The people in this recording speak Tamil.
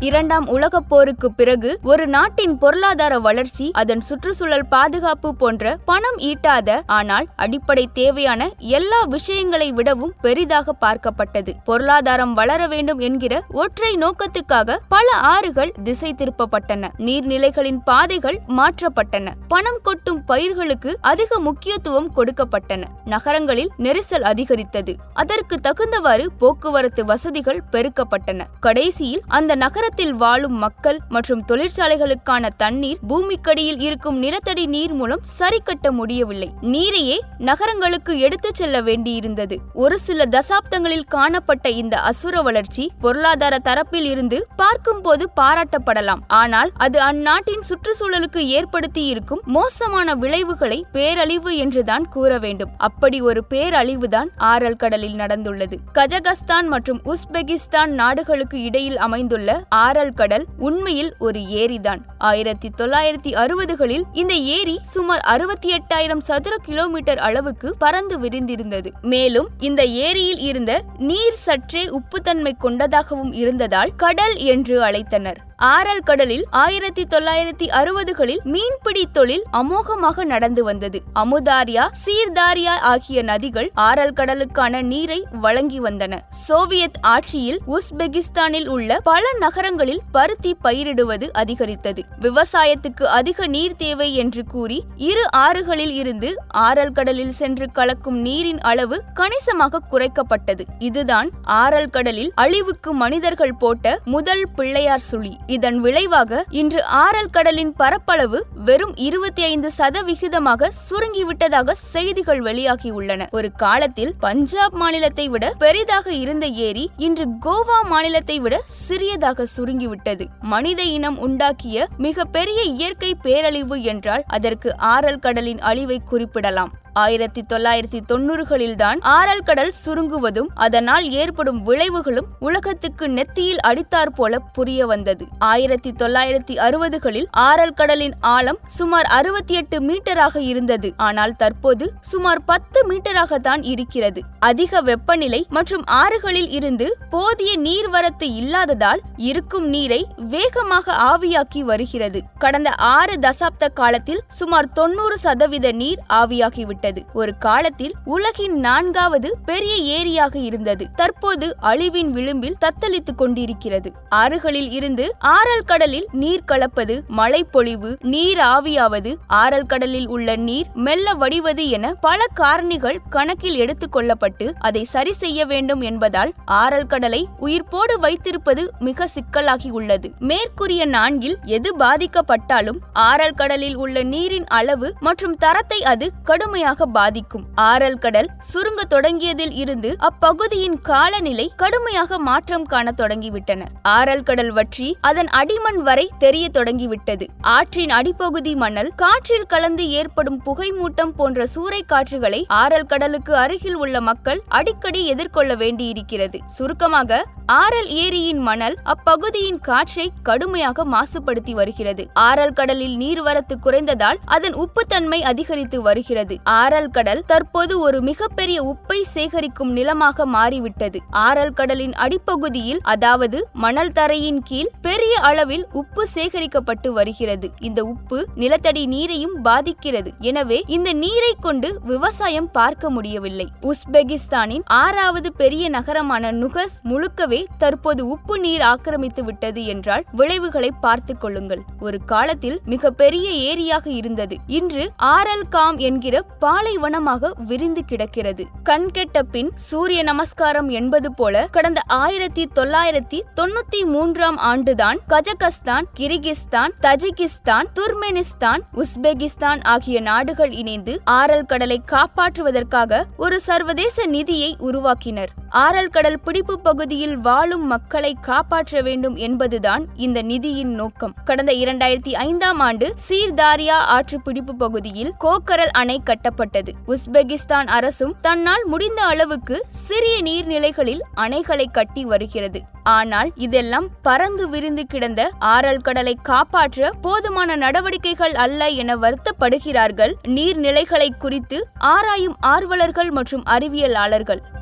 இரண்டாம் உலகப் போருக்கு பிறகு ஒரு நாட்டின் பொருளாதார வளர்ச்சி அதன் சுற்றுச்சூழல் பாதுகாப்பு போன்ற பணம் ஈட்டாத ஆனால் அடிப்படை தேவையான எல்லா விஷயங்களை விடவும் பெரிதாக பார்க்கப்பட்டது. பொருளாதாரம் வளர வேண்டும் என்கிற ஒற்றை நோக்கத்துக்காக பல ஆறுகள் திசை திருப்பப்பட்டன. நீர்நிலைகளின் பாதைகள் மாற்றப்பட்டன. பணம் கொட்டும் பயிர்களுக்கு அதிக முக்கியத்துவம் கொடுக்கப்பட்டன. நகரங்களில் நெரிசல் அதிகரித்தது. அதற்கு தகுந்தவாறு போக்குவரத்து வசதிகள் பெருக்கப்பட்டன. கடைசியில் அந்த நகர நகரத்தில் வாழும் மக்கள் மற்றும் தொழிற்சாலைகளுக்கான தண்ணீர் பூமிக்கடியில் இருக்கும் நிலத்தடி நீர் மூலம் சரிக்கட்ட முடியவில்லை. நீரையே நகரங்களுக்கு எடுத்துச் செல்ல வேண்டியிருந்தது. ஒரு சில தசாப்தங்களில் காணப்பட்ட இந்த அசுர வளர்ச்சி பொருளாதார தரப்பில் இருந்து பார்க்கும்போது பாராட்டப்படலாம். ஆனால் அது அந்நாட்டின் சுற்றுச்சூழலுக்கு ஏற்படுத்தி இருக்கும் மோசமான விளைவுகளை பேரழிவு என்றுதான் கூற வேண்டும். அப்படி ஒரு பேரழிவுதான் ஆரல் கடலில் நடந்துள்ளது. கஜகஸ்தான் மற்றும் உஸ்பெகிஸ்தான் நாடுகளுக்கு இடையில் அமைந்துள்ள ஆரல் கடல் உண்மையில் ஒரு ஏரிதான். ஆயிரத்தி தொள்ளாயிரத்தி அறுபதுகளில் இந்த ஏரி சுமார் அறுபத்தி எட்டாயிரம் சதுர கிலோமீட்டர் அளவுக்கு பறந்து விரிந்திருந்தது. மேலும் இந்த ஏரியில் இருந்த நீர் சற்றே உப்புத்தன்மை கொண்டதாகவும் இருந்ததால் கடல் என்று அழைத்தனர். ஆரல் கடலில் ஆயிரத்தி தொள்ளாயிரத்தி அறுபதுகளில் மீன்பிடி தொழில் அமோகமாக நடந்து வந்தது. அமுதாரியா சீர்தாரியா ஆகிய நதிகள் ஆரல் கடலுக்கான நீரை வழங்கி வந்தன. சோவியத் ஆட்சியில் உஸ்பெகிஸ்தானில் உள்ள பல நகரங்களில் பருத்தி பயிரிடுவது அதிகரித்தது. விவசாயத்துக்கு அதிக நீர் தேவை என்று கூறி இரு ஆறுகளில் இருந்து ஆரல் கடலில் சென்று கலக்கும் நீரின் அளவு கணிசமாக குறைக்கப்பட்டது. இதுதான் ஆரல் கடலில் அழிவுக்கு மனிதர்கள் போட்ட முதல் பிள்ளையார் சுழி. இதன் விளைவாக இன்று ஆரல் கடலின் பரப்பளவு வெறும் இருபத்தி ஐந்து சதவிகிதமாக சுருங்கிவிட்டதாக செய்திகள் வெளியாகியுள்ளன. ஒரு காலத்தில் பஞ்சாப் மாநிலத்தை விட பெரிதாக இருந்த ஏரி இன்று கோவா மாநிலத்தை விட சிறியதாக சுருங்கிவிட்டது. மனித இனம் உண்டாக்கிய மிக பெரிய இயற்கை பேரழிவு என்றால் அதற்கு ஆரல் கடலின் அழிவை குறிப்பிடலாம். ஆயிரத்தி தொள்ளாயிரத்தி தொன்னூறுகளில்தான் ஆரல் கடல் சுருங்குவதும் அதனால் ஏற்படும் விளைவுகளும் உலகத்துக்கு நெத்தியில் அடித்தாற் போல புரிய வந்தது. ஆயிரத்தி தொள்ளாயிரத்தி அறுபதுகளில் ஆரல் கடலின் ஆழம் சுமார் அறுபத்தி எட்டு மீட்டராக இருந்தது. ஆனால் தற்போது சுமார் பத்து மீட்டராகத்தான் இருக்கிறது. அதிக வெப்பநிலை மற்றும் ஆறுகளில் இருந்து போதிய நீர்வரத்து இல்லாததால் இருக்கும் நீரை வேகமாக ஆவியாக்கி வருகிறது. கடந்த ஆறு தசாப்த காலத்தில் சுமார் தொன்னூறு சதவீத நீர் ஆவியாகிவிட்டது. ஒரு காலத்தில் உலகின் நான்காவது பெரிய ஏரியாக இருந்தது. தற்போது அழிவின் விளிம்பில் தத்தளித்துக் கொண்டிருக்கிறது. ஆறுகளில் இருந்து ஆரல் கடலில் நீர் கலப்பது மழை பொழிவு நீர் ஆவியாவது ஆரல் கடலில் உள்ள நீர் மெல்ல வடிவது என பல காரணிகள் கணக்கில் எடுத்துக் கொள்ளப்பட்டு அதை சரி செய்ய வேண்டும் என்பதால் ஆரல் கடலை உயிர்ப்போடு வைத்திருப்பது மிக சிக்கலாகி உள்ளது. மேற்கூறிய நான்கில் எது பாதிக்கப்பட்டாலும் ஆரல் கடலில் உள்ள நீரின் அளவு மற்றும் தரத்தை அது கடுமையாக பாதிக்கும். ஆரல் கடல் சுருங்க தொடங்கியதில் இருந்து அப்பகுதியின் காலநிலை கடுமையாக மாற்றம் காண தொடங்கிவிட்டன. ஆரல் கடல் வற்றி அதன் அடிமண் வரை தெரிய தொடங்கிவிட்டது. ஆற்றின் அடிப்பகுதி மணல் காற்றில் கலந்து ஏற்படும் புகைமூட்டம் போன்ற சூறை காற்றுகளை ஆரல் கடலுக்கு அருகில் உள்ள மக்கள் அடிக்கடி எதிர்கொள்ள வேண்டியிருக்கிறது. சுருக்கமாக ஆரல் ஏரியின் மணல் அப்பகுதியின் காற்றை கடுமையாக மாசுபடுத்தி வருகிறது. ஆரல் கடலில் நீர்வரத்து குறைந்ததால் அதன் உப்புத்தன்மை அதிகரித்து வருகிறது. ஆரல் கடல் தற்போது ஒரு மிகப்பெரிய உப்பை சேகரிக்கும் நிலமாக மாறிவிட்டது. ஆரல் கடலின் அடிப்பகுதியில் அதாவது மணல் தரையின் கீழ் பெரிய அளவில் உப்பு சேகரிக்கப்பட்டு வருகிறது. இந்த உப்பு நிலத்தடி நீரையும் பாதிக்கிறது. எனவே இந்த நீரை கொண்டு விவசாயம் பார்க்க முடியவில்லை. உஸ்பெகிஸ்தானின் ஆறாவது பெரிய நகரமான நுகஸ் முழுக்கவே தற்போது உப்பு நீர் ஆக்கிரமித்து விட்டது என்றால் விளைவுகளை பார்த்துக் கொள்ளுங்கள். ஒரு காலத்தில் மிக பெரிய ஏரியாக இருந்தது. இன்று ஆரல் காம் என்கிற பாலைவனமாக விரிந்து கிடக்கிறது. கண் கெட்ட பின் சூரிய நமஸ்காரம் என்பது போல கடந்த ஆயிரத்தி தொள்ளாயிரத்தி தொண்ணூத்தி மூன்றாம் ஆண்டுதான் Kazakhstan Kyrgyzstan Tajikistan Turkmenistan Uzbekistan ஆகிய நாடுகள் இணைந்து ஆரல் கடலை காப்பாற்றுவதற்காக ஒரு சர்வதேச நிதியை உருவாக்கினர். ஆரல் கடல் பிடிப்பு பகுதியில் வாழும் மக்களை காப்பாற்ற வேண்டும் என்பதுதான் இந்த நிதியின் நோக்கம். கடந்த இரண்டாயிரத்தி ஐந்தாம் ஆண்டு சீர்தாரியா ஆற்று பிடிப்பு பகுதியில் கோக்கரல் அணை கட்டப்பட்டது. உஸ்பெகிஸ்தான் அரசும் தன்னால் முடிந்த அளவுக்கு சிறிய நீர்நிலைகளில் அணைகளை கட்டி வருகிறது. ஆனால் இதெல்லாம் பறந்து விரிந்து கிடந்த ஆரல் கடலை காப்பாற்ற போதுமான நடவடிக்கைகள் அல்ல என வருத்தப்படுகிறார்கள் நீர்நிலைகளை குறித்து ஆராயும் ஆர்வலர்கள் மற்றும் அறிவியலாளர்கள்.